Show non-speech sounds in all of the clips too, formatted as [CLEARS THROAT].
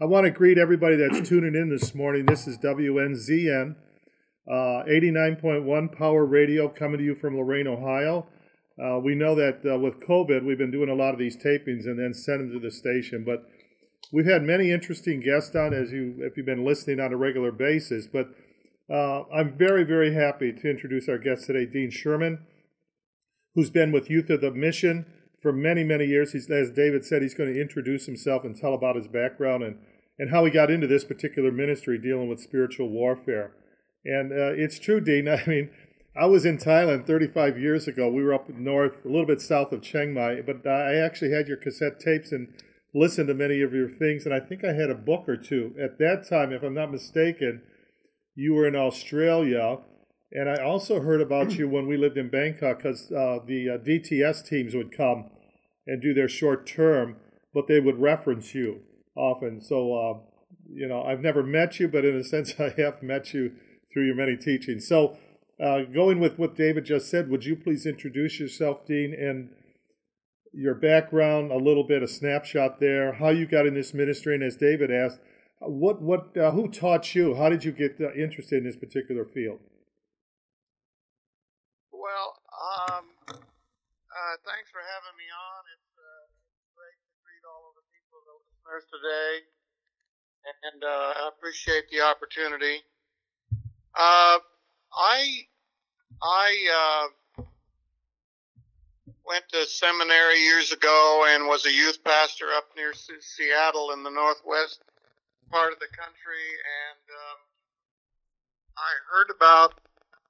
I want to greet everybody that's tuning in this morning. This is WNZN, uh, 89.1 Power Radio coming to you from Lorain, Ohio. Uh, we know that uh, with COVID, we've been doing a lot of these tapings and then send them to the station. But we've had many interesting guests on, as you if you've been listening on a regular basis. But uh, I'm very, very happy to introduce our guest today, Dean Sherman, who's been with Youth of the Mission for many, many years. He's, as David said, he's going to introduce himself and tell about his background and, and how he got into this particular ministry dealing with spiritual warfare. And uh, it's true, Dean. [LAUGHS] I mean, I was in Thailand 35 years ago. We were up north, a little bit south of Chiang Mai, but I actually had your cassette tapes and listened to many of your things. And I think I had a book or two. At that time, if I'm not mistaken, you were in Australia. And I also heard about you when we lived in Bangkok because uh, the uh, DTS teams would come and do their short term, but they would reference you often. So, uh, you know, I've never met you, but in a sense, [LAUGHS] I have met you through your many teachings. So, uh, going with what David just said, would you please introduce yourself, Dean, and your background, a little bit, a snapshot there, how you got in this ministry, and as David asked, what what uh, who taught you? How did you get uh, interested in this particular field? Well, um, uh, thanks for having me on. Listeners today, and uh, I appreciate the opportunity. Uh, I I went to seminary years ago and was a youth pastor up near Seattle in the northwest part of the country, and um, I heard about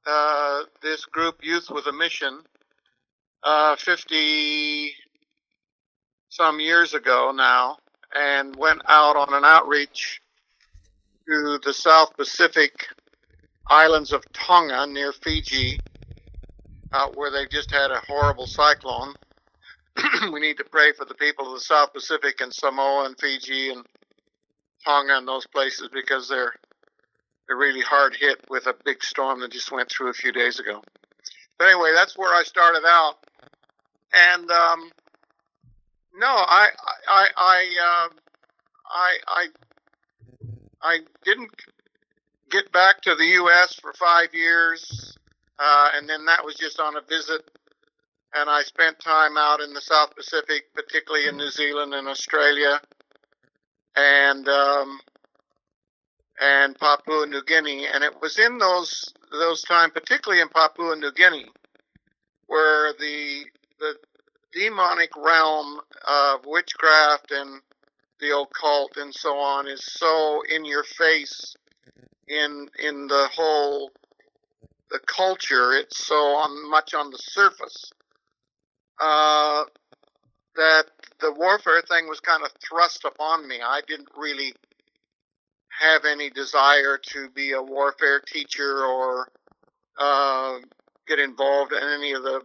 uh, this group, Youth with a Mission, uh, 50 some years ago now, and went out on an outreach to the South Pacific islands of Tonga near Fiji, out where they just had a horrible cyclone. [CLEARS THROAT] we need to pray for the people of the South Pacific and Samoa and Fiji and Tonga and those places because they're they're really hard hit with a big storm that just went through a few days ago. But anyway, that's where I started out, and um, no, I I I uh, I I I didn't get back to the U.S. for five years, uh, and then that was just on a visit. And I spent time out in the South Pacific, particularly in New Zealand and Australia, and um, and Papua New Guinea. And it was in those those times, particularly in Papua New Guinea, where the the demonic realm of witchcraft and the occult and so on is so in your face in in the whole the culture. It's so on much on the surface uh, that the warfare thing was kind of thrust upon me. I didn't really have any desire to be a warfare teacher or uh, get involved in any of the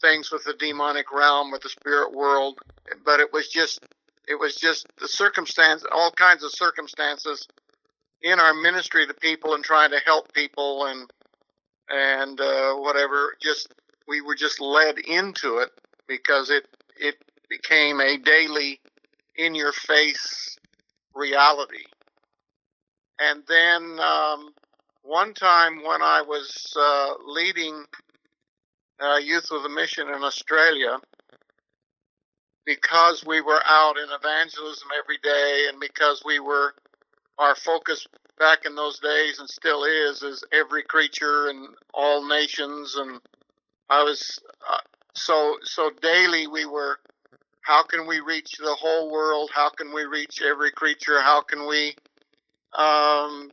things with the demonic realm, with the spirit world. But it was just, it was just the circumstance, all kinds of circumstances in our ministry to people and trying to help people and and uh, whatever. Just we were just led into it because it it became a daily, in your face reality. And then um, one time when I was uh, leading uh, Youth with a Mission in Australia, because we were out in evangelism every day and because we were our focus back in those days and still is is every creature and all nations. And I was uh, so so daily we were how can we reach the whole world? How can we reach every creature? How can we um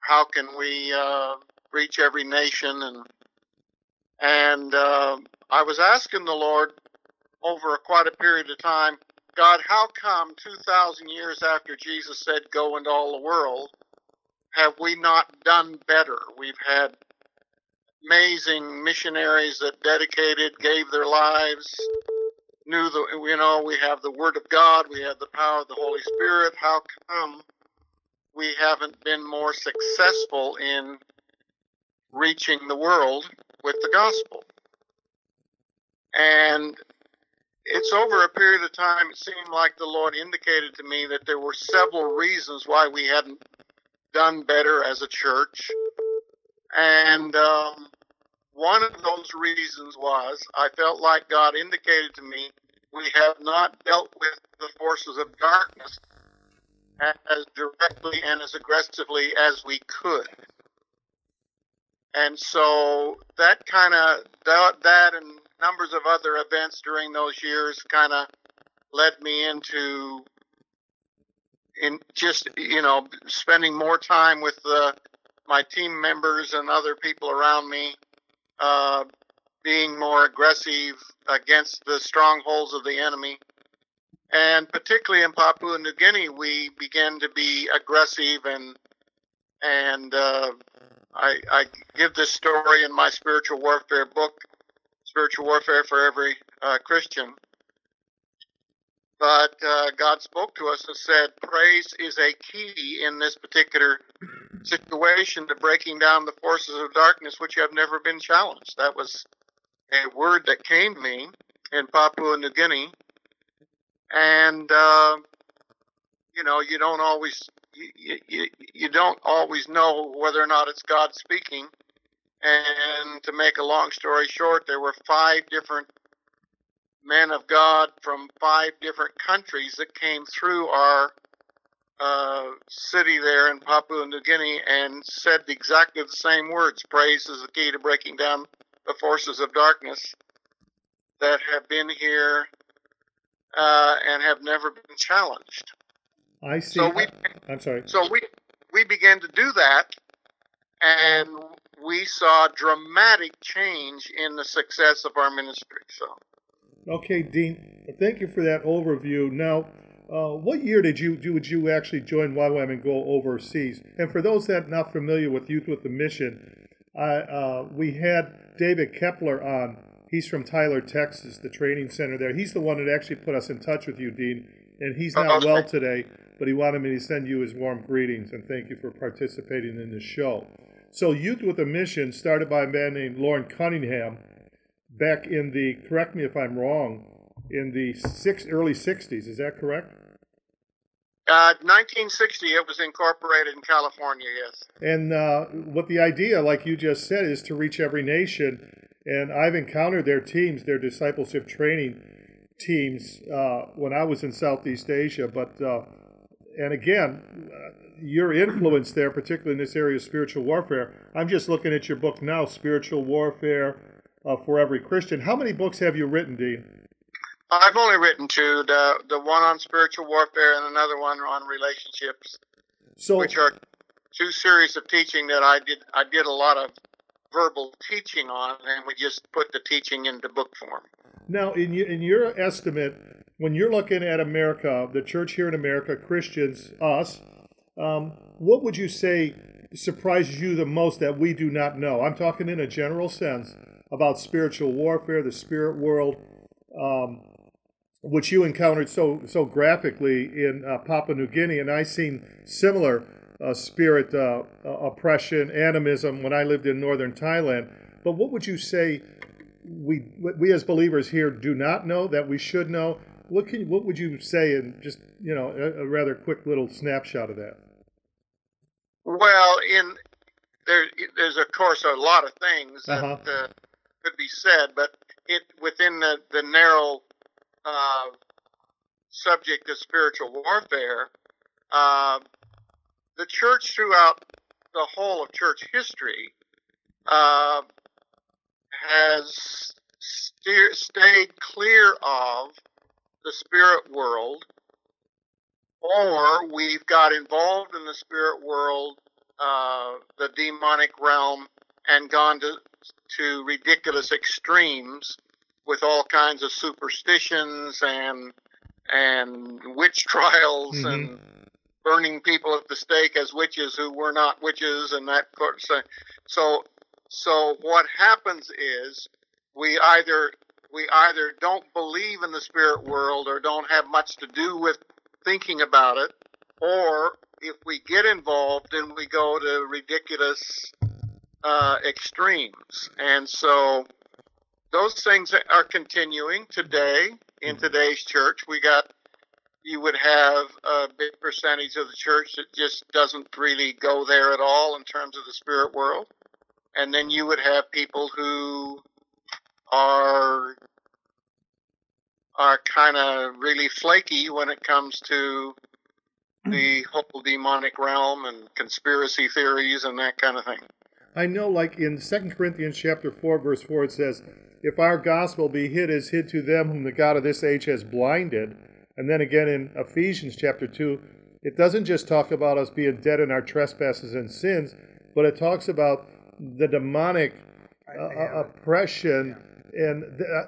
how can we uh, reach every nation? And and uh, I was asking the Lord over quite a period of time God, how come 2,000 years after Jesus said, Go into all the world, have we not done better? We've had amazing missionaries that dedicated, gave their lives, knew the, you know, we have the Word of God, we have the power of the Holy Spirit. How come we haven't been more successful in reaching the world with the gospel? And it's over a period of time. It seemed like the Lord indicated to me that there were several reasons why we hadn't done better as a church, and um, one of those reasons was I felt like God indicated to me we have not dealt with the forces of darkness as directly and as aggressively as we could. And so that kind of that, that and numbers of other events during those years kind of led me into in just you know spending more time with uh, my team members and other people around me, uh, being more aggressive against the strongholds of the enemy. And particularly in Papua New Guinea, we began to be aggressive and and uh, I, I give this story in my spiritual warfare book, Spiritual Warfare for Every uh, Christian. But uh, God spoke to us and said, praise is a key in this particular situation to breaking down the forces of darkness, which have never been challenged. That was a word that came to me in Papua New Guinea. And, uh, you know, you don't always you, you, you don't always know whether or not it's God speaking. And to make a long story short, there were five different men of God from five different countries that came through our uh, city there in Papua New Guinea and said exactly the same words. Praise is the key to breaking down the forces of darkness that have been here uh, and have never been challenged. I see. So we, I'm sorry. So we we began to do that, and we saw dramatic change in the success of our ministry. So. Okay, Dean. Thank you for that overview. Now, uh, what year did you do? Would you actually join YWAM and go overseas? And for those that are not familiar with Youth with a Mission, I, uh, we had David Kepler on. He's from Tyler, Texas, the training center there. He's the one that actually put us in touch with you, Dean. And he's not well today but he wanted me to send you his warm greetings and thank you for participating in the show. So, Youth with a Mission, started by a man named Loren Cunningham back in the, correct me if I'm wrong, in the six, early 60s. Is that correct? Uh, 1960, it was incorporated in California, yes. And uh, what the idea, like you just said, is to reach every nation. And I've encountered their teams, their discipleship training teams, uh, when I was in Southeast Asia. But uh, and again, your influence there, particularly in this area of spiritual warfare. I'm just looking at your book now, Spiritual Warfare uh, for Every Christian. How many books have you written, Dean? I've only written two. The the one on spiritual warfare and another one on relationships. So, which are two series of teaching that I did. I did a lot of verbal teaching on, and we just put the teaching into book form. Now, in in your estimate, when you're looking at America, the church here in America, Christians, us, um, what would you say surprises you the most that we do not know? I'm talking in a general sense about spiritual warfare, the spirit world, um, which you encountered so so graphically in uh, Papua New Guinea, and I seen similar uh, spirit uh, uh oppression, animism when I lived in northern Thailand. But what would you say we we as believers here do not know that we should know, what can what would you say in just you know a, a rather quick little snapshot of that? Well, in there, there's of course a lot of things that uh-huh. uh, could be said, but it within the the narrow uh, subject of spiritual warfare, uh, the church throughout the whole of church history uh, has steer, stayed clear of the spirit world, or we've got involved in the spirit world, uh, the demonic realm, and gone to, to ridiculous extremes with all kinds of superstitions and and witch [LAUGHS] trials mm-hmm. and burning people at the stake as witches who were not witches and that sort of thing. So so what happens is we either we either don't believe in the spirit world or don't have much to do with thinking about it, or if we get involved, then we go to ridiculous uh, extremes. And so those things are continuing today in today's church. We got you would have a big percentage of the church that just doesn't really go there at all in terms of the spirit world. And then you would have people who are are kind of really flaky when it comes to the mm-hmm. whole demonic realm and conspiracy theories and that kind of thing. I know, like in Second Corinthians chapter 4, verse 4, it says, If our gospel be hid as hid to them whom the God of this age has blinded. And then again in Ephesians chapter 2, it doesn't just talk about us being dead in our trespasses and sins, but it talks about the demonic uh, oppression. And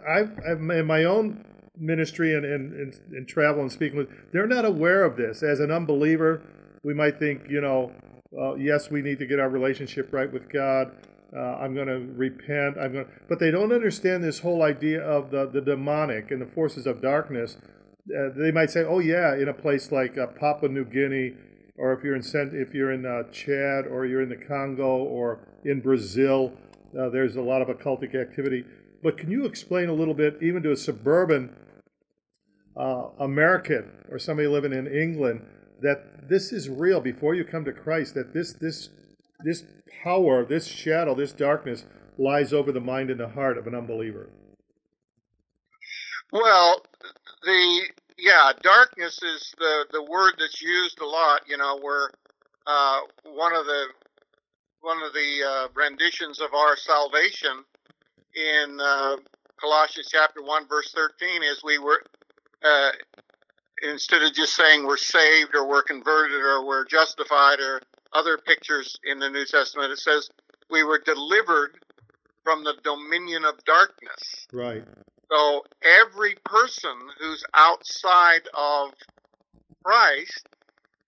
I've, I've, in my own ministry and, and, and, and travel and speaking with, they're not aware of this. As an unbeliever, we might think, you know, uh, yes, we need to get our relationship right with God. Uh, I'm going to repent. I'm going, but they don't understand this whole idea of the, the demonic and the forces of darkness. Uh, they might say, "Oh yeah, in a place like uh, Papua New Guinea, or if you're in if you're in uh, Chad, or you're in the Congo, or in Brazil, uh, there's a lot of occultic activity." But can you explain a little bit, even to a suburban uh, American or somebody living in England, that this is real before you come to Christ, that this this this power, this shadow, this darkness lies over the mind and the heart of an unbeliever. Well, the yeah, darkness is the the word that's used a lot. You know, where uh, one of the one of the uh, renditions of our salvation in uh, Colossians chapter one verse thirteen is we were uh, instead of just saying we're saved or we're converted or we're justified or other pictures in the New Testament, it says we were delivered from the dominion of darkness. Right. So every person who's outside of Christ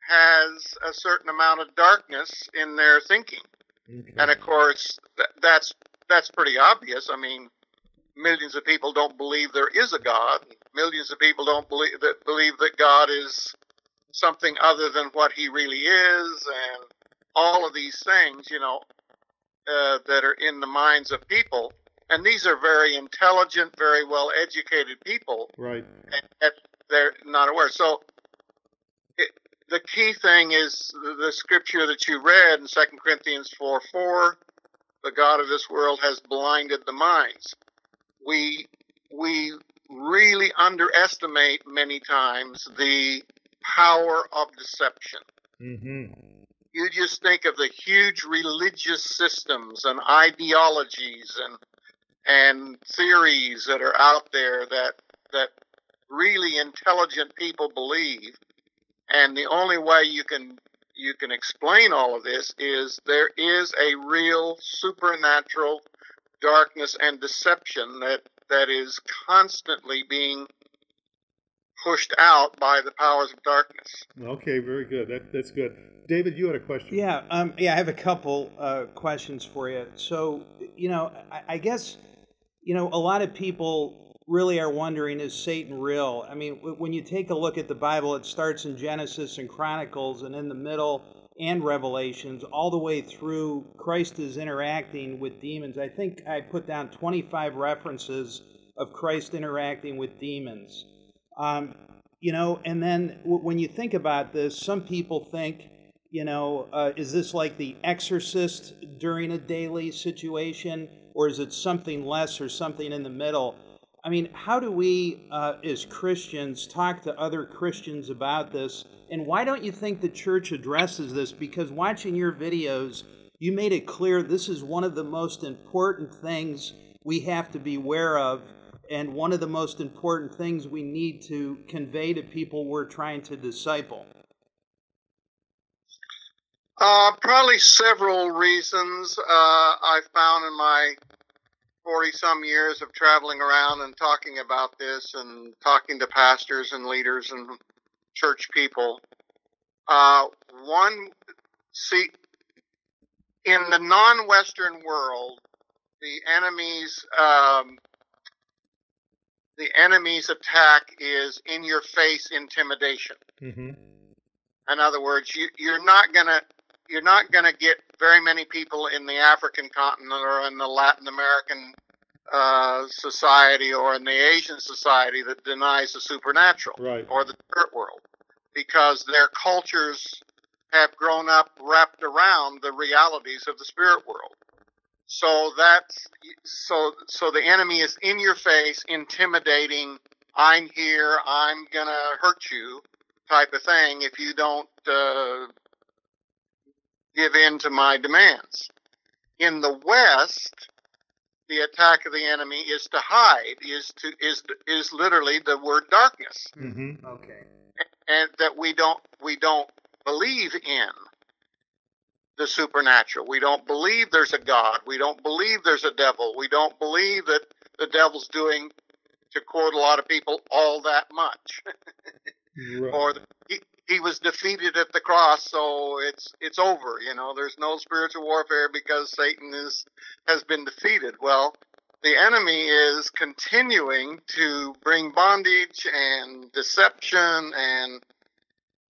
has a certain amount of darkness in their thinking. Okay. And of course, th- that's that's pretty obvious. I mean, millions of people don't believe there is a God. Millions of people don't believe that believe that God is something other than what He really is, and all of these things, you know, uh, that are in the minds of people. And these are very intelligent, very well educated people. Right. And they're not aware. So it, the key thing is the, the scripture that you read in 2 Corinthians 4 4 the God of this world has blinded the minds we we really underestimate many times the power of deception. Mm-hmm. You just think of the huge religious systems and ideologies and and theories that are out there that that really intelligent people believe, and the only way you can you can explain all of this is there is a real supernatural darkness and deception that that is constantly being pushed out by the powers of darkness. Okay, very good. That that's good. David, you had a question. Yeah, um, yeah, I have a couple uh, questions for you. So, you know, I, I guess, you know, a lot of people really are wondering is Satan real? I mean, when you take a look at the Bible, it starts in Genesis and Chronicles, and in the middle and Revelations, all the way through Christ is interacting with demons. I think I put down 25 references of Christ interacting with demons. Um, you know, and then w- when you think about this, some people think, you know, uh, is this like the exorcist during a daily situation, or is it something less or something in the middle? I mean, how do we, uh, as Christians, talk to other Christians about this? And why don't you think the church addresses this? Because watching your videos, you made it clear this is one of the most important things we have to be aware of, and one of the most important things we need to convey to people we're trying to disciple. Uh, probably several reasons uh, I found in my 40 some years of traveling around and talking about this and talking to pastors and leaders and church people. Uh, one, see, in the non Western world, the enemy's um, the enemy's attack is in your face intimidation. Mm-hmm. In other words, you, you're not gonna you're not going to get very many people in the African continent or in the Latin American uh, society or in the Asian society that denies the supernatural Right. or the spirit world because their cultures have grown up wrapped around the realities of the spirit world. So that's so so the enemy is in your face, intimidating. I'm here. I'm gonna hurt you, type of thing. If you don't uh, give in to my demands. In the West, the attack of the enemy is to hide. Is to is is literally the word darkness Mm-hmm. Okay. and that we don't we don't believe in the supernatural. We don't believe there's a God. We don't believe there's a devil. We don't believe that the devil's doing, to quote a lot of people, all that much. Right. [LAUGHS] or the, he, was defeated at the cross, so it's it's over. You know, there's no spiritual warfare because Satan is has been defeated. Well, the enemy is continuing to bring bondage and deception and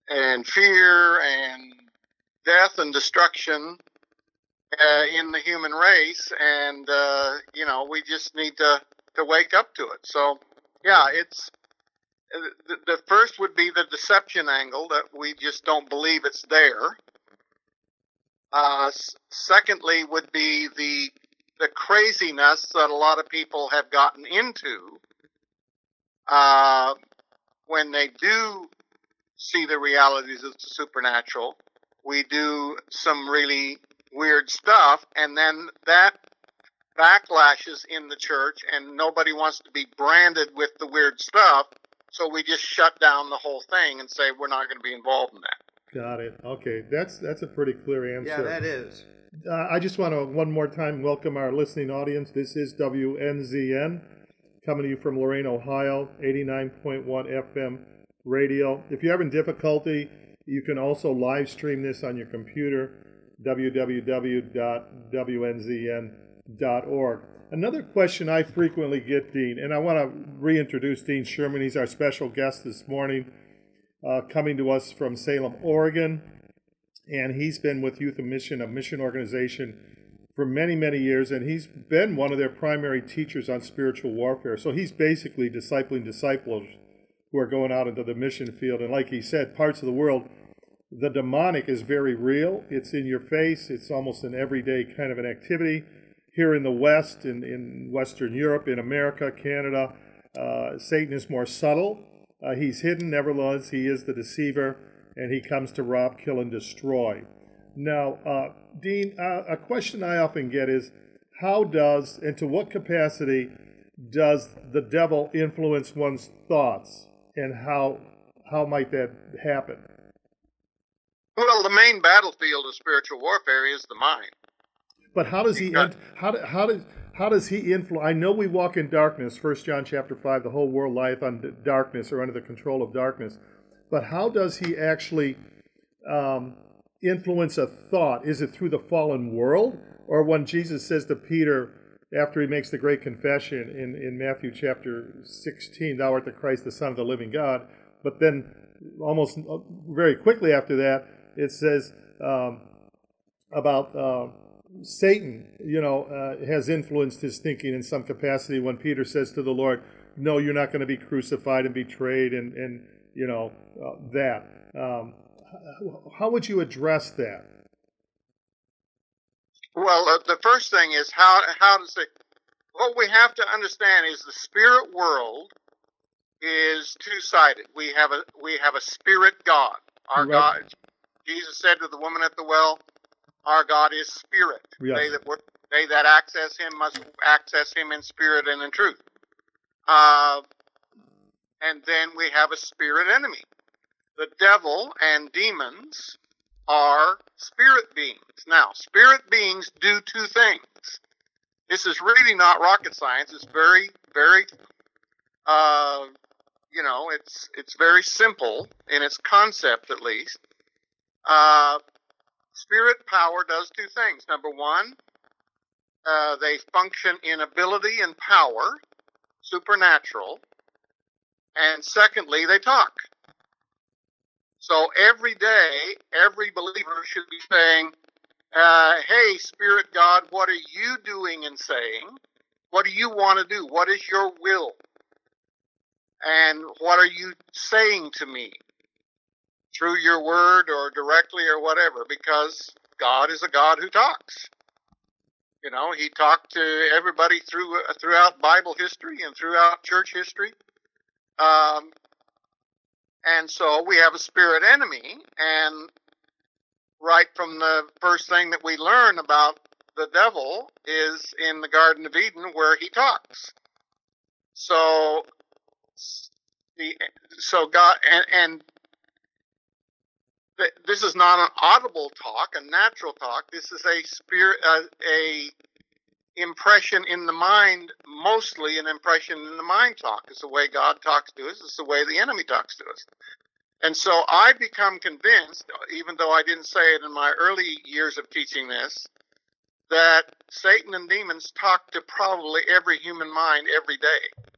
and fear and death and destruction uh, in the human race, and uh, you know we just need to to wake up to it. So yeah, it's the, first would be the deception angle that we just don't believe it's there. Uh, secondly, would be the the craziness that a lot of people have gotten into uh, when they do see the realities of the supernatural. We do some really weird stuff, and then that backlashes in the church, and nobody wants to be branded with the weird stuff. So we just shut down the whole thing and say we're not going to be involved in that. Got it. Okay, that's that's a pretty clear answer. Yeah, that is. Uh, I just want to one more time welcome our listening audience. This is WNZN coming to you from Lorain, Ohio, 89.1 FM radio. If you're having difficulty, you can also live stream this on your computer, www.wnzn.org. Another question I frequently get, Dean, and I want to reintroduce Dean Sherman. He's our special guest this morning, uh, coming to us from Salem, Oregon and he's been with Youth of Mission, a mission organization, for many, many years, and he's been one of their primary teachers on spiritual warfare. So he's basically discipling disciples who are going out into the mission field. And like he said, parts of the world, the demonic is very real. It's in your face. It's almost an everyday kind of an activity. Here in the West, in, in Western Europe, in America, Canada, uh, Satan is more subtle. Uh, he's hidden, nevertheless, he is the deceiver and he comes to rob, kill, and destroy. Now, uh, Dean, uh, a question I often get is how does and to what capacity does the devil influence one's thoughts, and how how might that happen? Well, the main battlefield of spiritual warfare is the mind. But how does he ent- how how does how does he influence? I know we walk in darkness. First John chapter five. The whole world lieth on d- darkness or under the control of darkness. But how does he actually um, influence a thought? Is it through the fallen world, or when Jesus says to Peter after he makes the great confession in in Matthew chapter sixteen, "Thou art the Christ, the Son of the living God," but then almost uh, very quickly after that, it says um, about. Uh, Satan, you know, uh, has influenced his thinking in some capacity when Peter says to the Lord, No, you're not going to be crucified and betrayed, and, and you know, uh, that. Um, how would you address that? Well, uh, the first thing is how how does it? What we have to understand is the spirit world is two sided. We have a we have a spirit God. Our Right. God. Jesus said to the woman at the well, "Our God is spirit. Yes. They that work, they that access Him must access Him in spirit and in truth." Uh, and then we have a spirit enemy. The devil and demons are spirit beings. Now, spirit beings do two things. This is really not rocket science. It's very, very, uh, you know, it's it's very simple in its concept, at least. Uh, spirit power does two things. Number one, uh, they function in ability and power, supernatural, and secondly, they talk. So every day, every believer should be saying, uh, Hey, Spirit God, what are you doing and saying? What do you want to do? What is your will? And what are you saying to me? Through your word or directly or whatever, because God is a God who talks. You know, he talked to everybody through throughout Bible history and throughout church history. Um, and so we have a spirit enemy, and right from the first thing that we learn about the devil is in the Garden of Eden where he talks. So the so God and, and this is not an audible talk, a natural talk. This is a spirit, uh, a impression in the mind, mostly an impression in the mind talk. It's the way God talks to us. It's the way the enemy talks to us. And so I become convinced, even though I didn't say it in my early years of teaching this, that Satan and demons talk to probably every human mind every day.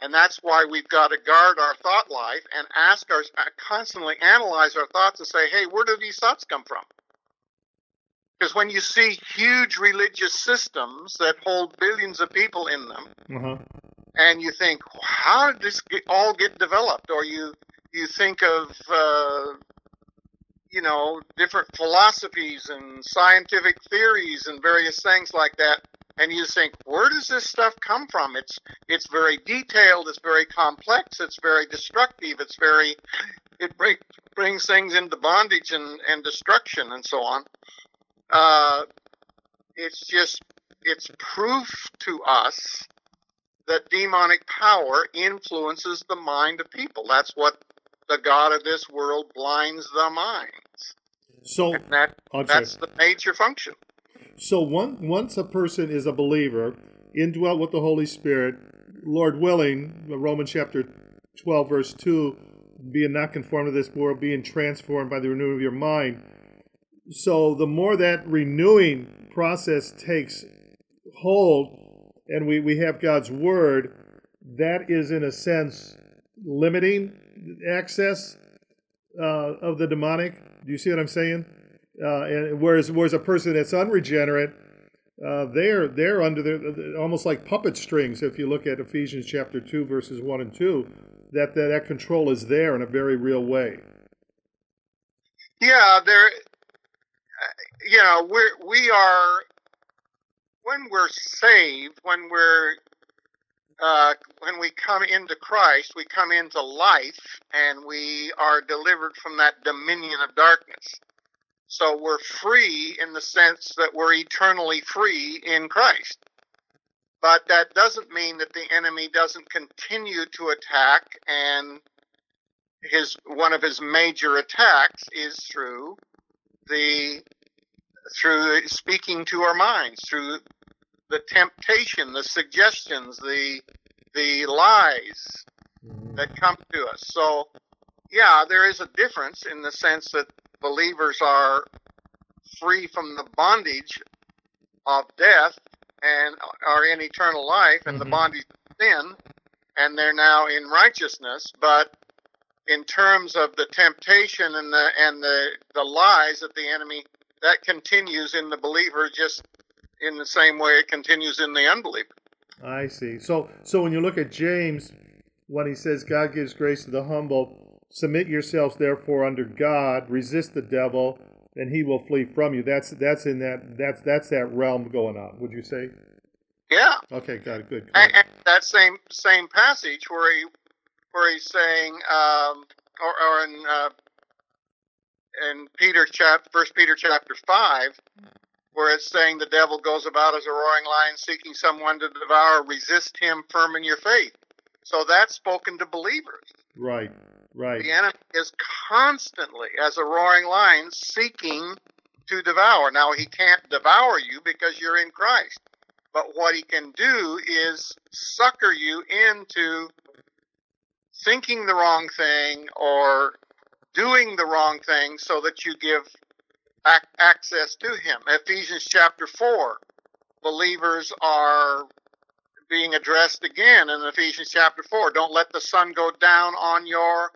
And that's why we've got to guard our thought life and ask our, constantly analyze our thoughts and say, hey, where do these thoughts come from? Because when you see huge religious systems that hold billions of people in them, uh-huh. and you think, how did this get, all get developed? Or you you think of uh, you know different philosophies and scientific theories and various things like that, and you think, where does this stuff come from? It's it's very detailed, it's very complex, it's very destructive, it's very it brings brings things into bondage and, and destruction and so on uh, it's just it's proof to us that demonic power influences the mind of people. That's what the God of this world blinds the minds. So that, that's the major function. So one, once a person is a believer, indwelt with the Holy Spirit, Lord willing, Romans chapter 12, verse 2, being not conformed to this world, being transformed by the renewing of your mind, so the more that renewing process takes hold and we, we have God's word, that is in a sense limiting access uh, of the demonic. Do you see what I'm saying? Uh, and whereas whereas a person that's unregenerate, uh, they're they're under the almost like puppet strings. If you look at Ephesians chapter two verses one and two, that that, that control is there in a very real way. Yeah, there you know, we're, we are, when we're saved, when we're, uh, when we come into Christ, we come into life and we are delivered from that dominion of darkness. So we're free in the sense that we're eternally free in Christ. But that doesn't mean that the enemy doesn't continue to attack and his one of his major attacks is through the through speaking to our minds, through the temptation, the suggestions, the the lies mm-hmm. that come to us. So, yeah, there is a difference in the sense that believers are free from the bondage of death and are in eternal life and mm-hmm. the bondage of sin, and they're now in righteousness. But in terms of the temptation and the and the the lies that the enemy that continues in the believer just in the same way it continues in the unbeliever. I see. So so when you look at James when he says God gives grace to the humble, submit yourselves therefore under God, resist the devil, and he will flee from you. That's that's in that that's that's that realm going on. Would you say? Yeah. Okay. Got it. Good. And, and, that same same passage where he where he's saying, um, or, or in uh, in Peter chapter First Peter chapter five, where it's saying the devil goes about as a roaring lion seeking someone to devour. Resist him firm in your faith. So that's spoken to believers. Right. Right. The enemy is constantly, as a roaring lion, seeking to devour. Now he can't devour you because you're in Christ. But what he can do is sucker you into thinking the wrong thing or doing the wrong thing so that you give ac- access to him. Ephesians chapter 4, believers are being addressed again in Ephesians chapter 4. Don't let the sun go down on your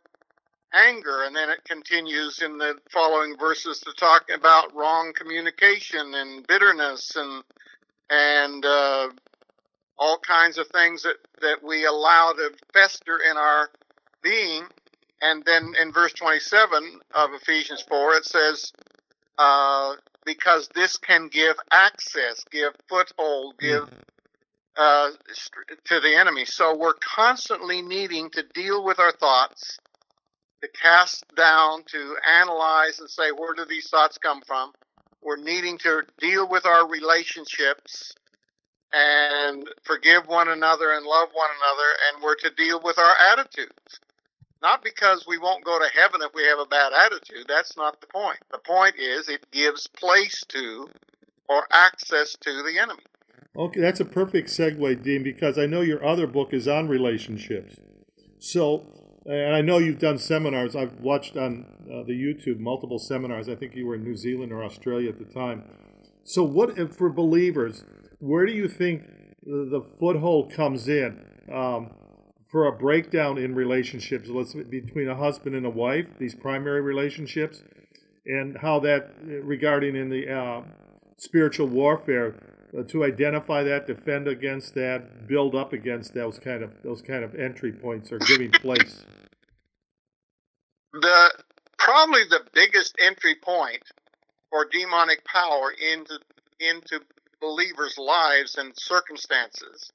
anger. And then it continues in the following verses to talk about wrong communication and bitterness and and uh, all kinds of things that, that we allow to fester in our being. And then in verse 27 of Ephesians 4, it says, uh, because this can give access, give foothold, give uh, to the enemy. So we're constantly needing to deal with our thoughts, to cast down, to analyze and say, where do these thoughts come from? We're needing to deal with our relationships and forgive one another and love one another, and we're to deal with our attitudes. Not because we won't go to heaven if we have a bad attitude. That's not the point. The point is it gives place to or access to the enemy. Okay, that's a perfect segue, Dean, because I know your other book is on relationships. So, and I know you've done seminars. I've watched on uh, the YouTube multiple seminars. I think you were in New Zealand or Australia at the time. So, what for believers? Where do you think the foothold comes in um, for a breakdown in relationships? Let's between a husband and a wife, these primary relationships, and how that regarding in the uh, spiritual warfare to identify that, defend against that, build up against those kind of those kind of entry points or giving [LAUGHS] place. The probably the biggest entry point for demonic power into into believers' lives and circumstances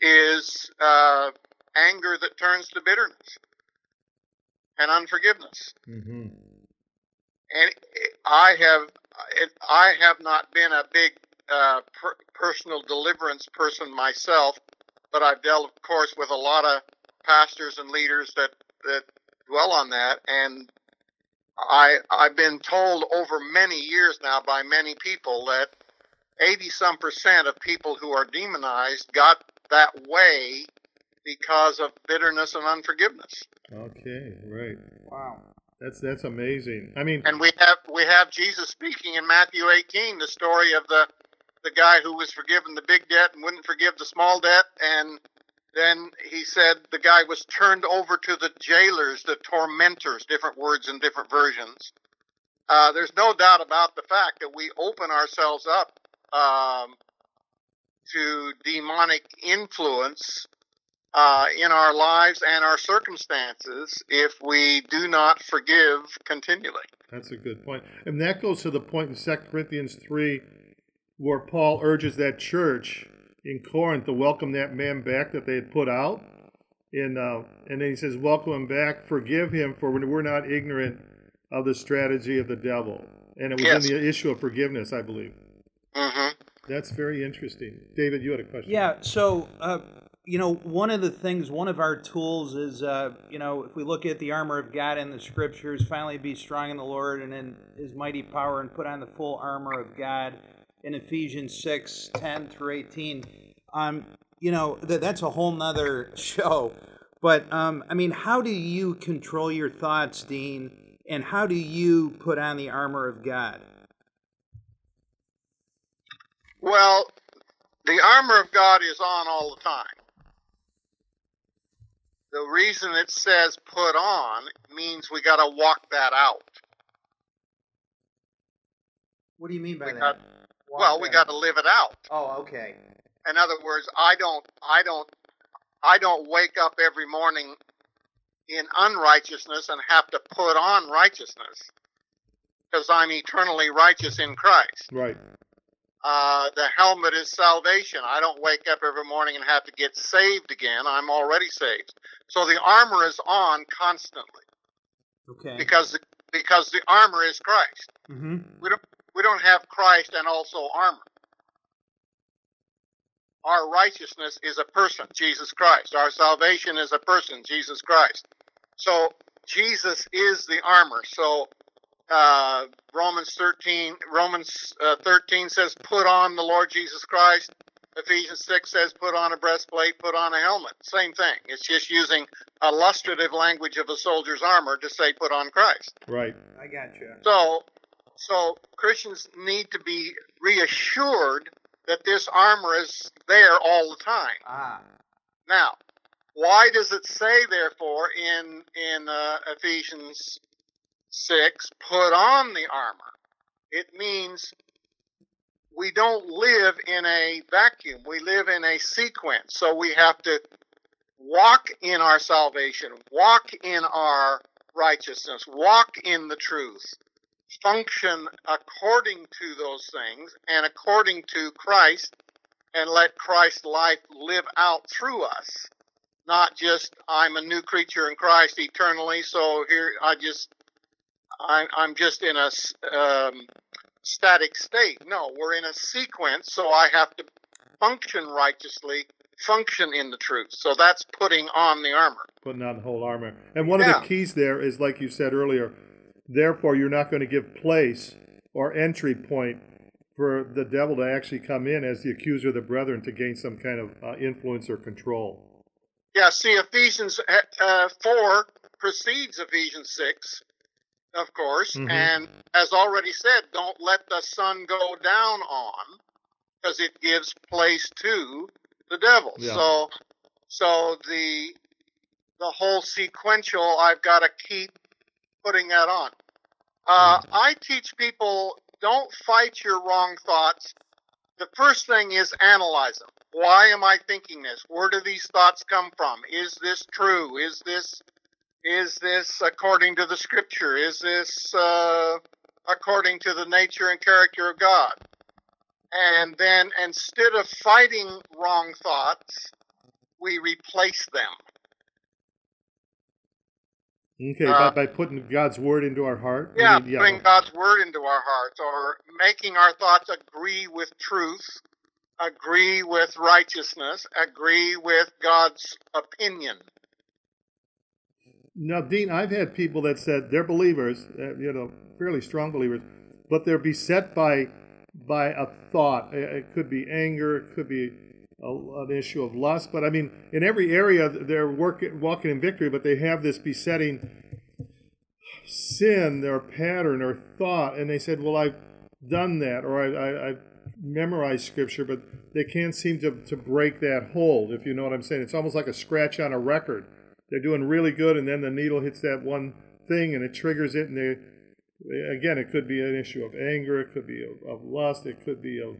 is uh, anger that turns to bitterness and unforgiveness. Mm-hmm. And I have I have not been a big uh, per- personal deliverance person myself, but I've dealt, of course, with a lot of pastors and leaders that that dwell on that, and I I've been told over many years now by many people that 80 some percent of people who are demonized got that way because of bitterness and unforgiveness. Okay, right. Wow. That's that's amazing. I mean, and we have we have Jesus speaking in Matthew 18, the story of the the guy who was forgiven the big debt and wouldn't forgive the small debt, and then he said the guy was turned over to the jailers, the tormentors, different words in different versions. Uh, there's no doubt about the fact that we open ourselves up um, to demonic influence uh, in our lives and our circumstances if we do not forgive continually. That's a good point. And that goes to the point in 2 Corinthians 3 where Paul urges that church in Corinth to welcome that man back that they had put out. In, uh, and then he says, Welcome him back, forgive him, for we're not ignorant of the strategy of the devil. And it was yes. in the issue of forgiveness, I believe. Mm-hmm. That's very interesting. David, you had a question. Yeah, so, uh, you know, one of the things, one of our tools is, uh, you know, if we look at the armor of God in the scriptures, finally be strong in the Lord and in his mighty power and put on the full armor of God in Ephesians 6 10 through 18. Um, you know, th- that's a whole nother [LAUGHS] show. But, um, I mean, how do you control your thoughts, Dean? And how do you put on the armor of God? Well, the armor of God is on all the time. The reason it says put on means we got to walk that out. What do you mean by we that? Got, well, we got to live it out. Oh, okay. In other words, I don't, I don't, I don't wake up every morning in unrighteousness and have to put on righteousness because I'm eternally righteous in Christ. Right. Uh, the helmet is salvation. I don't wake up every morning and have to get saved again. I'm already saved. So the armor is on constantly. Okay. Because the, because the armor is Christ. Mm-hmm. We don't we don't have Christ and also armor. Our righteousness is a person, Jesus Christ. Our salvation is a person, Jesus Christ. So Jesus is the armor. So uh, Romans 13, Romans uh, 13 says, "Put on the Lord Jesus Christ." Ephesians 6 says, "Put on a breastplate, put on a helmet." Same thing. It's just using illustrative language of a soldier's armor to say, "Put on Christ." Right. I got you. So, so Christians need to be reassured that this armor is there all the time. Ah. Now, why does it say, therefore, in in uh, Ephesians 6, put on the armor. It means we don't live in a vacuum. We live in a sequence. So we have to walk in our salvation, walk in our righteousness, walk in the truth, function according to those things and according to Christ, and let Christ's life live out through us. Not just I'm a new creature in Christ eternally, so here I just I'm, I'm just in a um, static state. No, we're in a sequence, so I have to function righteously, function in the truth. So that's putting on the armor. Putting on the whole armor. And one Yeah. of the keys there is, like you said earlier, therefore you're not going to give place or entry point for the devil to actually come in as the accuser of the brethren to gain some kind of uh, influence or control. Yeah, see, Ephesians uh, uh, 4 precedes Ephesians 6, of course, Mhm. and as already said, don't let the sun go down on because it gives place to the devil. Yeah. So, so the the whole sequential, I've got to keep putting that on. Uh, I teach people don't fight your wrong thoughts. The first thing is analyze them. Why am I thinking this? Where do these thoughts come from? Is this true? Is this is this according to the scripture? Is this uh, according to the nature and character of God? And then instead of fighting wrong thoughts, we replace them. Okay, Uh, by, by putting God's word into our heart. Yeah, mean- putting God's word into our hearts or making our thoughts agree with truth, agree with righteousness, agree with God's opinion. Now, Dean, I've had people that said they're believers, uh, you know, fairly strong believers, but they're beset by by a thought. It could be anger, it could be a, an issue of lust, but I mean, in every area they're working, walking in victory, but they have this besetting sin or pattern or thought, and they said, "Well, I've done that, or I, I, I've memorized scripture, but they can't seem to, to break that hold." If you know what I'm saying, it's almost like a scratch on a record. They're doing really good, and then the needle hits that one thing, and it triggers it, and they again, it could be an issue of anger, it could be of, of lust, it could be of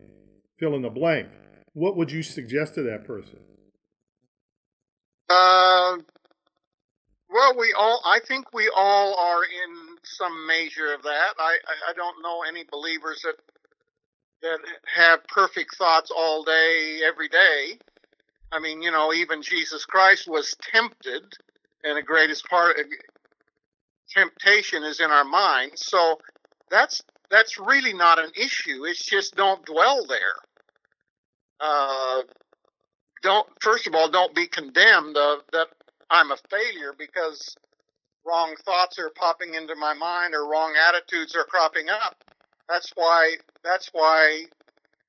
fill in the blank. What would you suggest to that person? Uh, well, we all, I think we all are in some measure of that. I, I, I don't know any believers that that have perfect thoughts all day, every day. I mean, you know, even Jesus Christ was tempted, and the greatest part of temptation is in our minds. So that's that's really not an issue. It's just don't dwell there. Uh, don't first of all don't be condemned of that I'm a failure because wrong thoughts are popping into my mind or wrong attitudes are cropping up. That's why that's why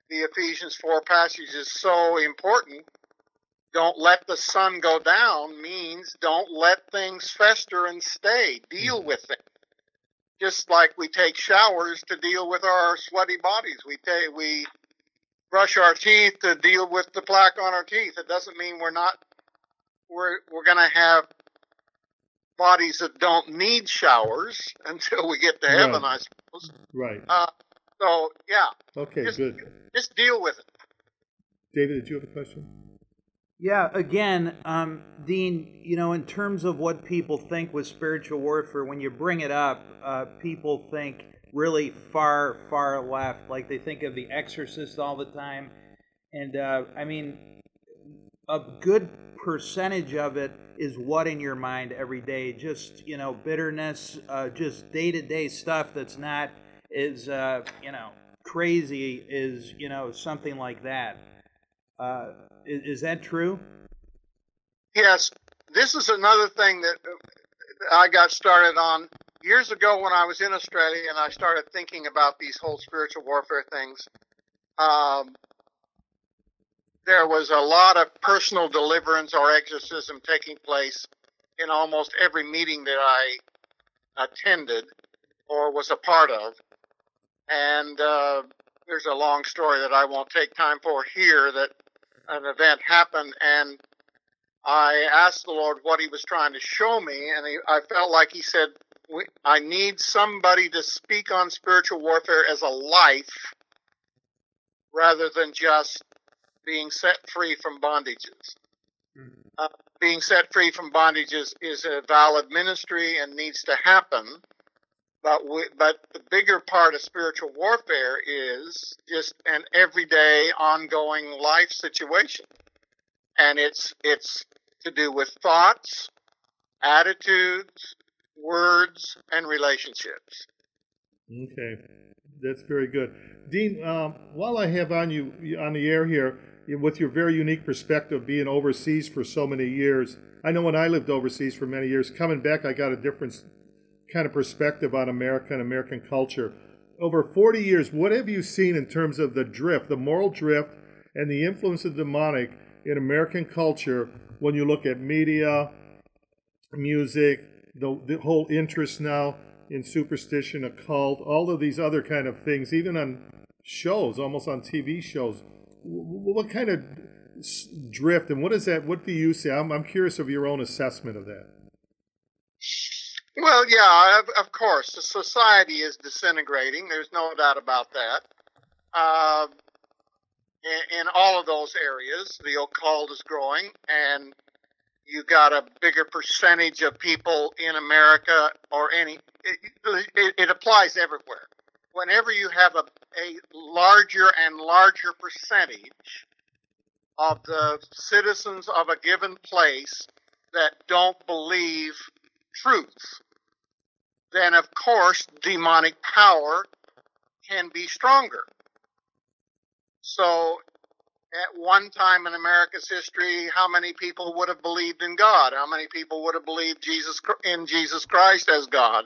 the Ephesians 4 passage is so important. Don't let the sun go down means don't let things fester and stay. Deal with it. Just like we take showers to deal with our sweaty bodies. We take we brush our teeth to deal with the plaque on our teeth. It doesn't mean we're not we're we're going to have bodies that don't need showers [LAUGHS] until we get to Right. heaven, I suppose. Right. Uh, so yeah, Okay, just good. just deal with it. David, did you have a question? Yeah, again, um, Dean, you know, in terms of what people think with spiritual warfare, when you bring it up, uh, people think really far, far left. Like they think of The Exorcist all the time. And, uh, I mean, a good percentage of it is what in your mind every day? Just, you know, bitterness, uh, just day to day stuff that's not as, uh, you know, crazy as, you know, something like that. Uh, is, is that true? Yes, this is another thing that uh, I got started on years ago when I was in Australia and I started thinking about these whole spiritual warfare things. Um, there was a lot of personal deliverance or exorcism taking place in almost every meeting that I attended or was a part of. And uh, there's a long story that I won't take time for here that an event happened and I asked the Lord what He was trying to show me, and he, I felt like He said, I need somebody to speak on spiritual warfare as a life rather than just being set free from bondages. Uh, being set free from bondages is a valid ministry and needs to happen. But we, but the bigger part of spiritual warfare is just an everyday, ongoing life situation, and it's it's to do with thoughts, attitudes, words, and relationships. Okay, that's very good, Dean. Um, while I have on you on the air here, with your very unique perspective, being overseas for so many years, I know when I lived overseas for many years, coming back, I got a different kind of perspective on America and American culture. Over 40 years, what have you seen in terms of the drift, the moral drift, and the influence of demonic in American culture when you look at media, music, the, the whole interest now in superstition, occult, all of these other kind of things, even on shows, almost on TV shows. What kind of drift and what is that? What do you see? I'm, I'm curious of your own assessment of that. Well, yeah, of, of course, the society is disintegrating. There's no doubt about that. Uh, in, in all of those areas, the occult is growing, and you got a bigger percentage of people in America or any. It, it, it applies everywhere. Whenever you have a, a larger and larger percentage of the citizens of a given place that don't believe truth, then of course demonic power can be stronger. So at one time in America's history, how many people would have believed in God? How many people would have believed Jesus in Jesus Christ as God,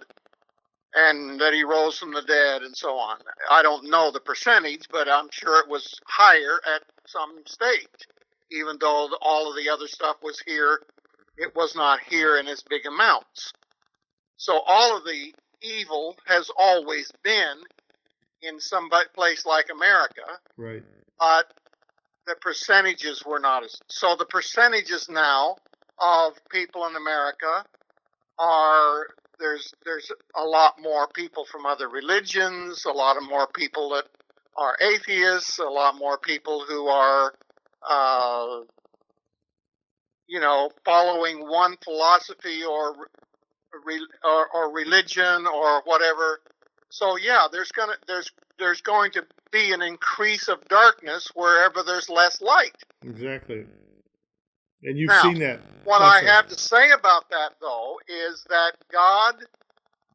and that He rose from the dead, and so on? I don't know the percentage, but I'm sure it was higher at some stage. Even though all of the other stuff was here, it was not here in as big amounts. So all of the evil has always been in some place like America. Right. But the percentages were not as so the percentages now of people in America are there's there's a lot more people from other religions, a lot of more people that are atheists, a lot more people who are uh, you know following one philosophy or or, or religion or whatever. So yeah, there's gonna there's there's going to be an increase of darkness wherever there's less light. Exactly. And you've now, seen that. What I have to say about that though is that God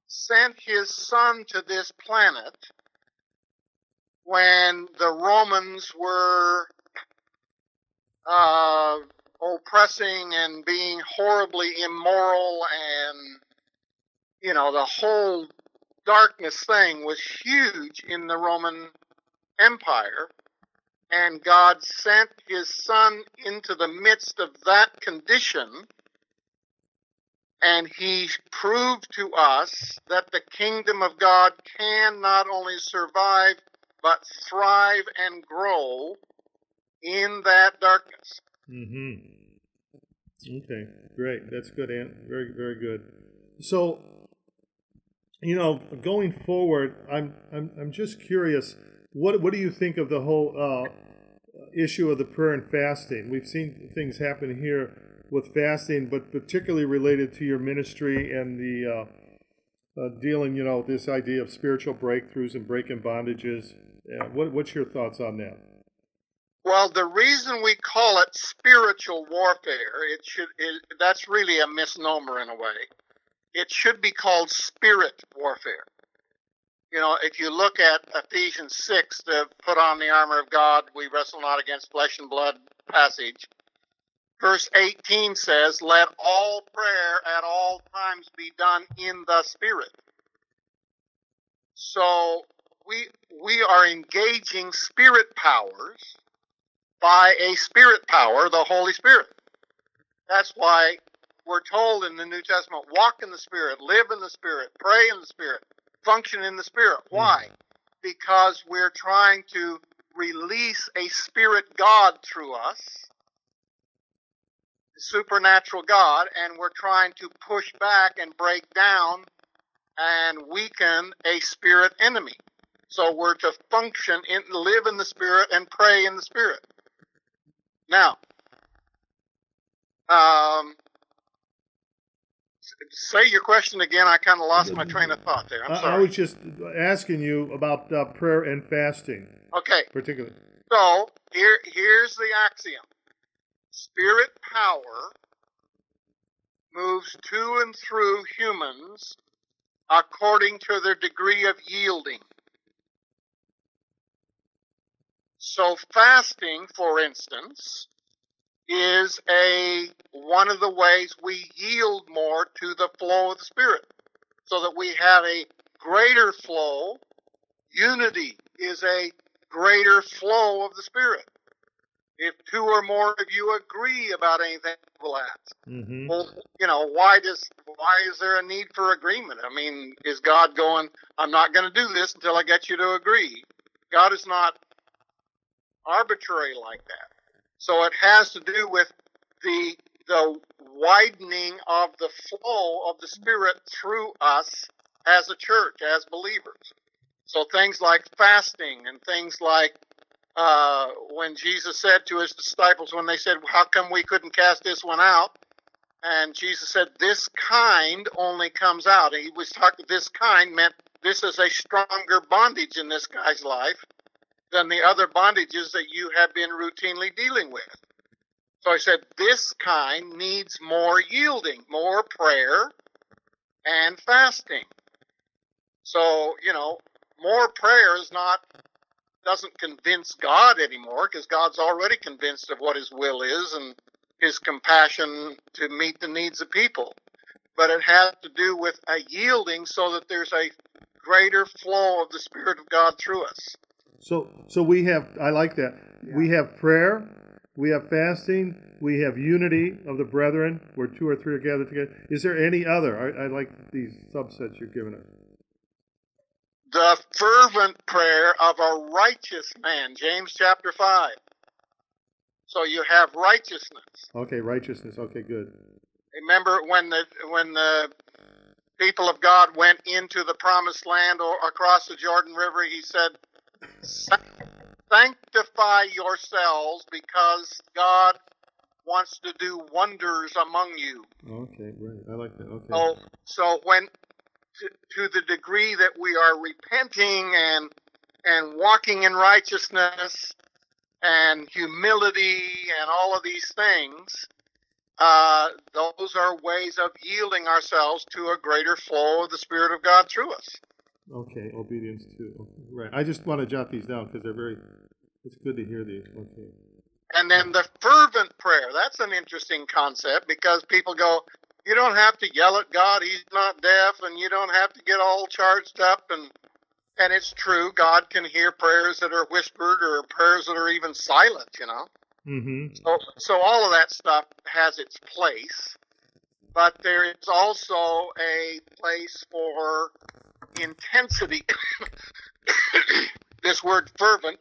sent his son to this planet when the Romans were uh, oppressing and being horribly immoral and you know the whole darkness thing was huge in the Roman Empire, and God sent his son into the midst of that condition, and he proved to us that the kingdom of God can not only survive, but thrive and grow in that darkness. Mm-hmm. Okay, great. That's good, Aunt. Very, very good. So, you know, going forward, I'm I'm I'm just curious. What what do you think of the whole uh, issue of the prayer and fasting? We've seen things happen here with fasting, but particularly related to your ministry and the uh, uh, dealing, you know, this idea of spiritual breakthroughs and breaking bondages. what what's your thoughts on that? Well, the reason we call it spiritual warfare, it should it, that's really a misnomer in a way it should be called spirit warfare. You know, if you look at Ephesians 6, the put on the armor of God, we wrestle not against flesh and blood passage. Verse 18 says, Let all prayer at all times be done in the Spirit. So we, we are engaging spirit powers by a spirit power, the Holy Spirit. That's why we're told in the New Testament walk in the Spirit, live in the Spirit, pray in the Spirit, function in the Spirit. Hmm. Why? Because we're trying to release a Spirit God through us, supernatural God, and we're trying to push back and break down and weaken a spirit enemy. So we're to function in, live in the Spirit and pray in the Spirit. Now, um, say your question again. I kind of lost my train of thought there. I'm I, I was just asking you about uh, prayer and fasting, Okay, particularly. so here here's the axiom: Spirit power moves to and through humans according to their degree of yielding. So fasting, for instance, is a one of the ways we yield more to the flow of the spirit so that we have a greater flow. Unity is a greater flow of the spirit. If two or more of you agree about anything we'll ask. Mm-hmm. well you know why does why is there a need for agreement? I mean is god going i'm not going to do this until i get you to agree. God is not arbitrary like that so it has to do with the the widening of the flow of the Spirit through us as a church, as believers. So things like fasting and things like uh, when Jesus said to his disciples, when they said, How come we couldn't cast this one out? And Jesus said, This kind only comes out. And he was talking, this kind meant this is a stronger bondage in this guy's life than the other bondages that you have been routinely dealing with. So I said, this kind needs more yielding, more prayer and fasting. So, you know, more prayer is not, doesn't convince God anymore because God's already convinced of what his will is and his compassion to meet the needs of people. But it has to do with a yielding so that there's a greater flow of the Spirit of God through us. So, so we have. I like that. We have prayer. We have fasting. We have unity of the brethren, where two or three are gathered together. Is there any other? I, I like these subsets you're giving us. the fervent prayer of a righteous man, James chapter 5. So you have righteousness. Okay, righteousness. Okay, good. Remember when the when the people of God went into the promised land or across the Jordan River, he said, "Sanctify yourselves because God wants to do wonders among you." Okay, right. I like that. Okay. So, so when to, to the degree that we are repenting and and walking in righteousness and humility and all of these things, uh, those are ways of yielding ourselves to a greater flow of the Spirit of God through us. Okay, obedience too. Okay, Right. I just want to jot these down because they're very. It's good to hear these. Okay. And then the fervent prayer, that's an interesting concept because people go, you don't have to yell at God, he's not deaf, and you don't have to get all charged up and and it's true, God can hear prayers that are whispered or prayers that are even silent, you know. Mm-hmm. So so all of that stuff has its place, but there is also a place for intensity. [LAUGHS] [COUGHS] this word fervent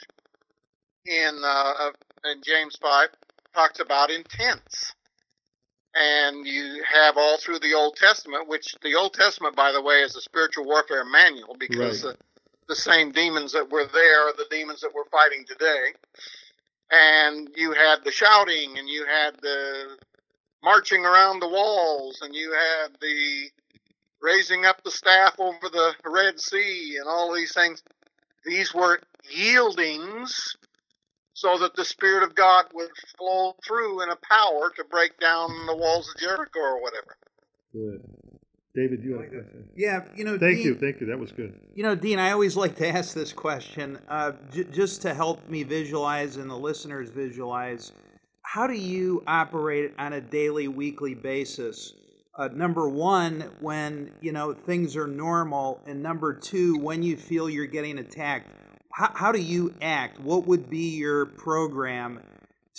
in uh, in James five talks about intense, and you have all through the Old Testament, which the Old Testament, by the way, is a spiritual warfare manual because Right. the, the same demons that were there are the demons that we're fighting today. And you had the shouting, and you had the marching around the walls, and you had the raising up the staff over the Red Sea, and all these things. These were yieldings so that the Spirit of God would flow through in a power to break down the walls of Jericho or whatever. Good. David, you had a question. Yeah, you know. Thank Dean, you. Thank you. That was good. You know, Dean, I always like to ask this question uh, j- just to help me visualize and the listeners visualize. How do you operate on a daily, weekly basis? Uh, number one, when you know things are normal, and number two, when you feel you're getting attacked. How, how do you act? What would be your program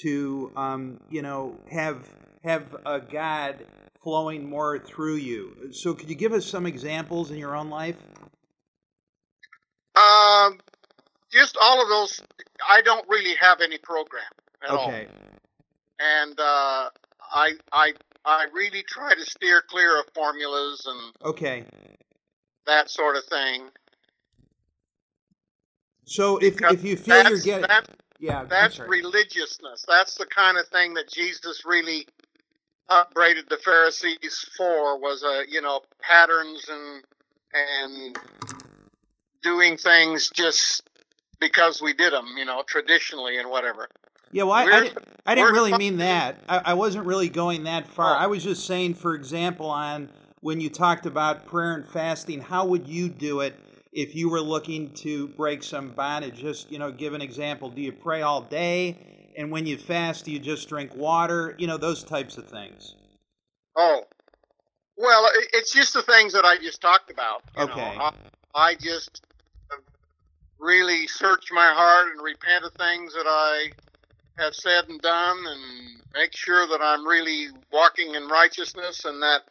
to, um, you know, have have a God flowing more through you? So, could you give us some examples in your own life? Um, just all of those. I don't really have any program at all. And uh, I I I really try to steer clear of formulas and Okay. that sort of thing. So if Because if you feel you're getting that- yeah, That's religiousness. That's the kind of thing that Jesus really upbraided the Pharisees for was a you know patterns and and doing things just because we did them, you know, traditionally and whatever. Yeah, well, I, I, didn't, I didn't really mean that. I, I wasn't really going that far. Oh. I was just saying, for example, on when you talked about prayer and fasting, how would you do it if you were looking to break some bondage? Just, you know, give an example. Do you pray all day? And when you fast, do you just drink water? You know, those types of things. Oh, well, it's just the things that I just talked about. you know. Okay. I, I just uh, really search my heart and repent of things that I have said and done, and make sure that I'm really walking in righteousness and that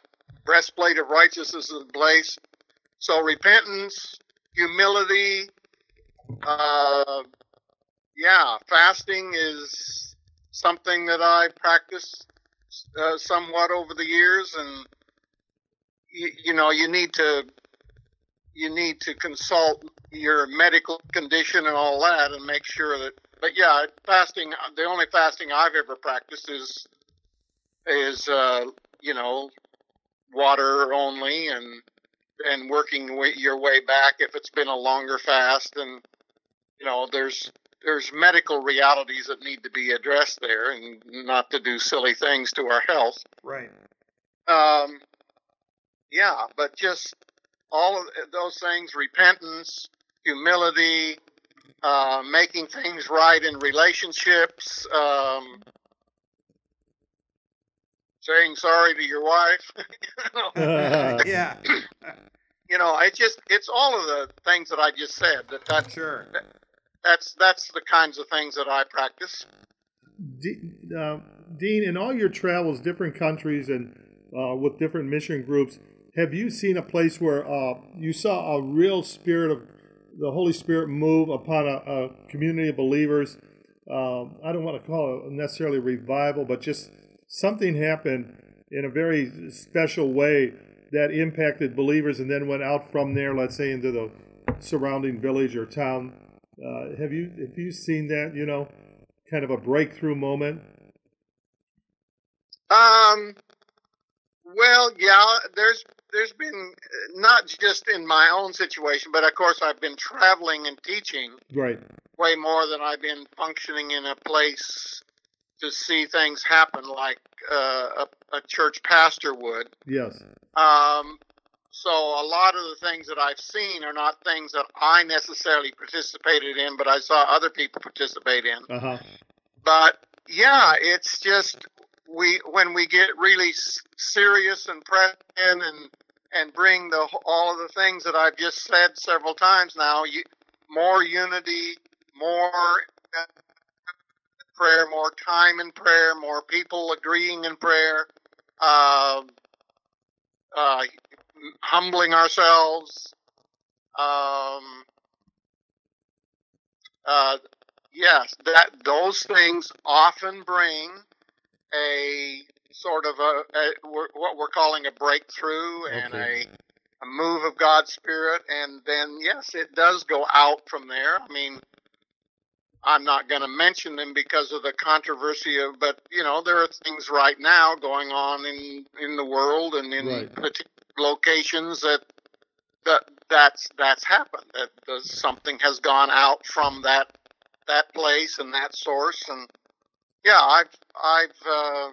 breastplate of righteousness is in place. So repentance, humility, uh, yeah, fasting is something that I practice uh, somewhat over the years, and you, you know you need to you need to consult your medical condition and all that, and make sure that. But yeah, fasting. The only fasting I've ever practiced is is uh, you know water only, and and working your way back if it's been a longer fast, and you know there's there's medical realities that need to be addressed there, and not to do silly things to our health. Right. Um, yeah, but just all of those things repentance, humility, uh, making things right in relationships, um, saying sorry to your wife. [LAUGHS] you, know, [LAUGHS] Yeah. you know, it's just, it's all of the things that I just said. That that's, Sure. that's, that's the kinds of things that I practice. D- uh, Dean, in all your travels, different countries, and uh, with different mission groups, have you seen a place where uh, you saw a real spirit of the Holy Spirit move upon a, a community of believers? Um, I don't want to call it necessarily revival, but just something happened in a very special way that impacted believers and then went out from there, let's say, into the surrounding village or town. Uh, have you have you seen that? You know, kind of a breakthrough moment. Um, well, yeah, there's there's been uh, not just in my own situation, but of course I've been traveling and teaching Right. way more than I've been functioning in a place to see things happen like uh, a, a church pastor would. Yes. Um, so a lot of the things that I've seen are not things that I necessarily participated in, but I saw other people participate in Uh huh. but yeah, it's just we when we get really serious and press in and and bring the all of the things that I've just said several times now. You, more unity, more uh, prayer, more time in prayer, more people agreeing in prayer, uh, uh, humbling ourselves. Um, uh, yes, that those things often bring a sort of a, a what we're calling a breakthrough and Okay. a, a move of God's Spirit, and then yes, it does go out from there. I mean, I'm not going to mention them because of the controversy of, but you know, there are things right now going on in in the world and in Right. particular locations that that that's that's happened. That the, something has gone out from that that place and that source, and yeah, I've I've uh,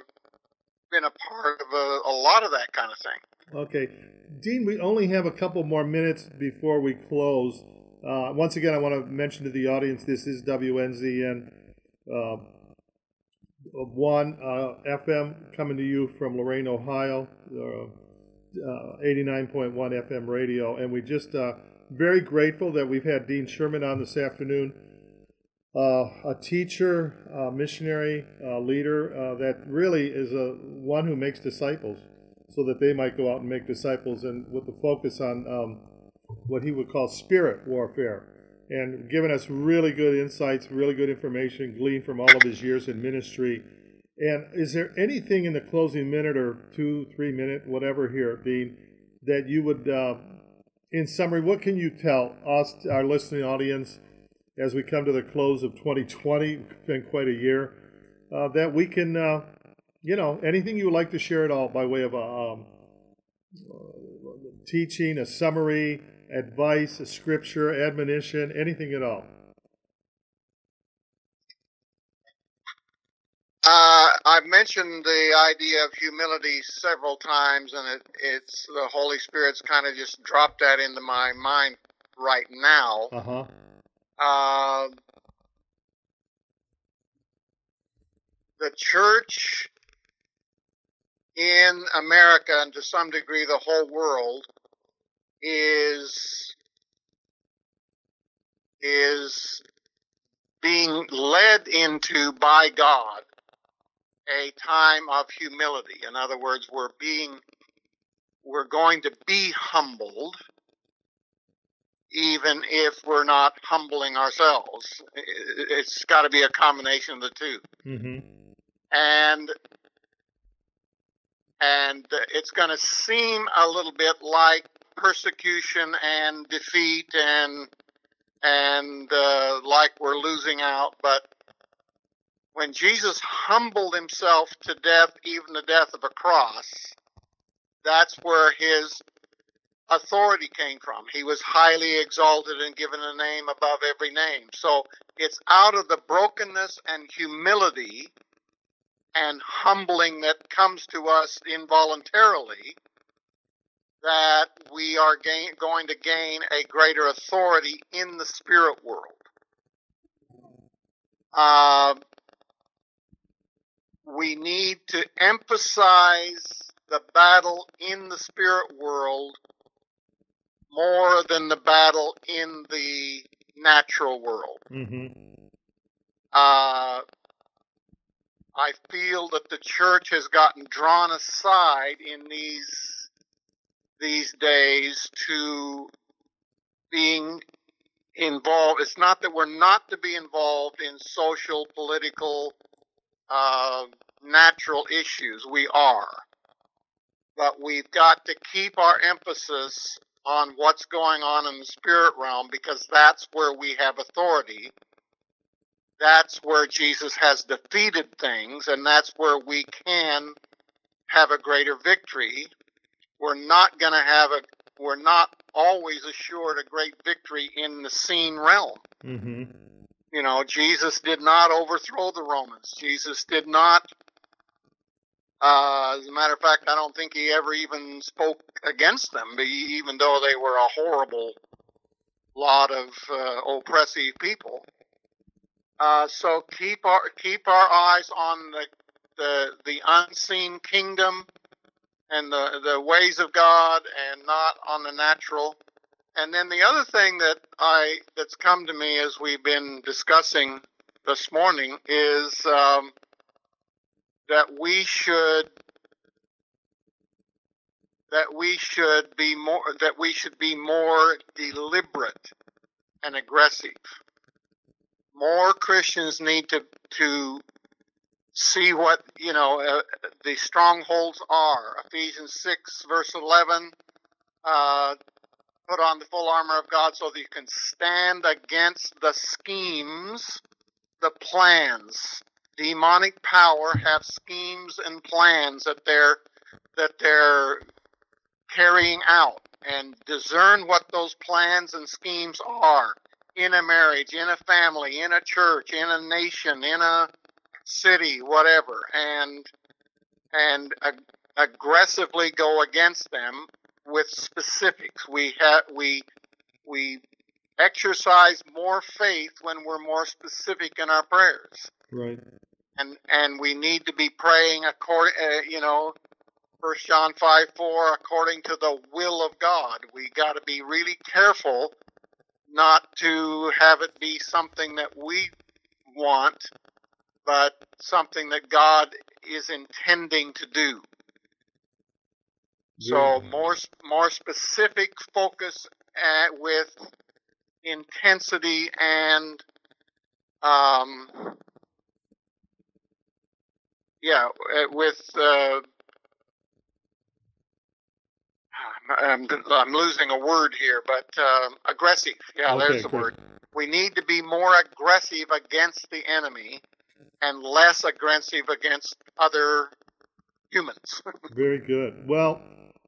been a part of a, a lot of that kind of thing. Okay. Dean, we only have a couple more minutes before we close. Uh, once again, I want to mention to the audience this is WNZN uh, 1 uh, FM coming to you from Lorain, Ohio, uh, uh, 89.1 FM radio. And we just very grateful that we've had Dean Sherman on this afternoon. Uh, a teacher, a missionary, uh, leader uh, that really is a one who makes disciples, so that they might go out and make disciples, and with the focus on um, what he would call spirit warfare, and giving us really good insights, really good information gleaned from all of his years in ministry. And is there anything in the closing minute or two, three minute, whatever here, Dean, that you would, uh, in summary, what can you tell us, our listening audience? As we come to the close of 2020, it's been quite a year, uh, that we can, uh, you know, anything you would like to share at all by way of a um, teaching, a summary, advice, a scripture, admonition, anything at all. Uh, I've mentioned the idea of humility several times, and it, it's the Holy Spirit's kind of just dropped that into my mind right now. Uh-huh. Uh, the church in America and to some degree the whole world is is being led into by God a time of humility. In other words, we're being we're going to be humbled even if we're not humbling ourselves. It's got to be a combination of the 2 Mm-hmm. And and it's going to seem a little bit like persecution and defeat and and uh, like we're losing out, but when Jesus humbled himself to death, even the death of a cross, that's where his authority came from. He was highly exalted and given a name above every name. So it's out of the brokenness and humility and humbling that comes to us involuntarily that we are gain, going to gain a greater authority in the spirit world. Uh, we need to emphasize the battle in the spirit world more than the battle in the natural world. Mm-hmm. Uh, I feel that the church has gotten drawn aside in these these days to being involved. It's not that we're not to be involved in social, political, uh, natural issues. We are. But we've got to keep our emphasis on what's going on in the spirit realm because that's where we have authority. That's where Jesus has defeated things, and that's where we can have a greater victory we're not going to have a we're not always assured a great victory in the seen realm. Mm-hmm. You know, Jesus did not overthrow the Romans. Jesus did not. Uh, as a matter of fact, I don't think he ever even spoke against them, even though they were a horrible lot of uh, oppressive people. Uh, so keep our keep our eyes on the the the unseen kingdom and the, the ways of God and not on the natural. And then the other thing that I that's come to me as we've been discussing this morning is um, that we should that we should be more that we should be more deliberate and aggressive. More Christians need to to see what you know uh, the strongholds are. Ephesians six verse eleven. Uh, put on the full armor of God so that you can stand against the schemes, the plans. Demonic power have schemes and plans that they're that they're carrying out and discern what those plans and schemes are in a marriage, in a family, in a church, in a nation, in a city, whatever, and and ag- aggressively go against them with specifics. We have we we exercise more faith when we're more specific in our prayers. Right. And and we need to be praying according, uh, you know, First John five four, according to the will of God. We got to be really careful not to have it be something that we want but something that God is intending to do. So more more specific focus at, with intensity and um, yeah, with uh, I'm, I'm losing a word here, but um, aggressive. Yeah, Okay, there's the word. We need to be more aggressive against the enemy and less aggressive against other humans. [LAUGHS] Very good. Well,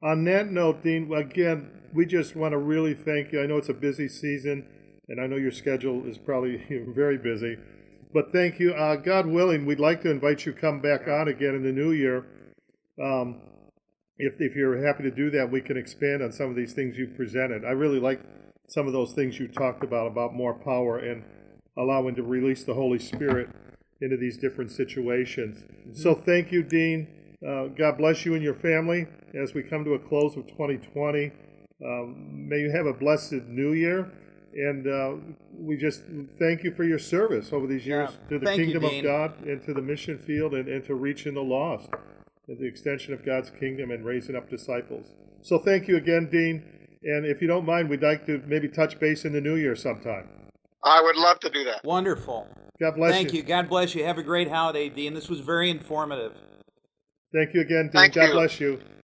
on that note, Dean, again, we just want to really thank you. I know it's a busy season, and I know your schedule is probably [LAUGHS] very busy. But thank you. Uh, God willing, we'd like to invite you to come back on again in the new year. Um, if, if you're happy to do that, we can expand on some of these things you've presented. I really like some of those things you talked about, about more power and allowing to release the Holy Spirit into these different situations. So thank you, Dean. Uh, God bless you and your family as we come to a close of 2020. Um, may you have a blessed new year. And uh, we just thank you for your service over these years Yeah. to the Thank you, kingdom of God and to the mission field and, and to reaching the lost and the extension of God's kingdom and raising up disciples. So thank you again, Dean. And if you don't mind, we'd like to maybe touch base in the new year sometime. I would love to do that. Wonderful. God bless you. Thank you. God bless you. Have a great holiday, Dean. This was very informative. Thank you again, Dean. Thank God you. bless you.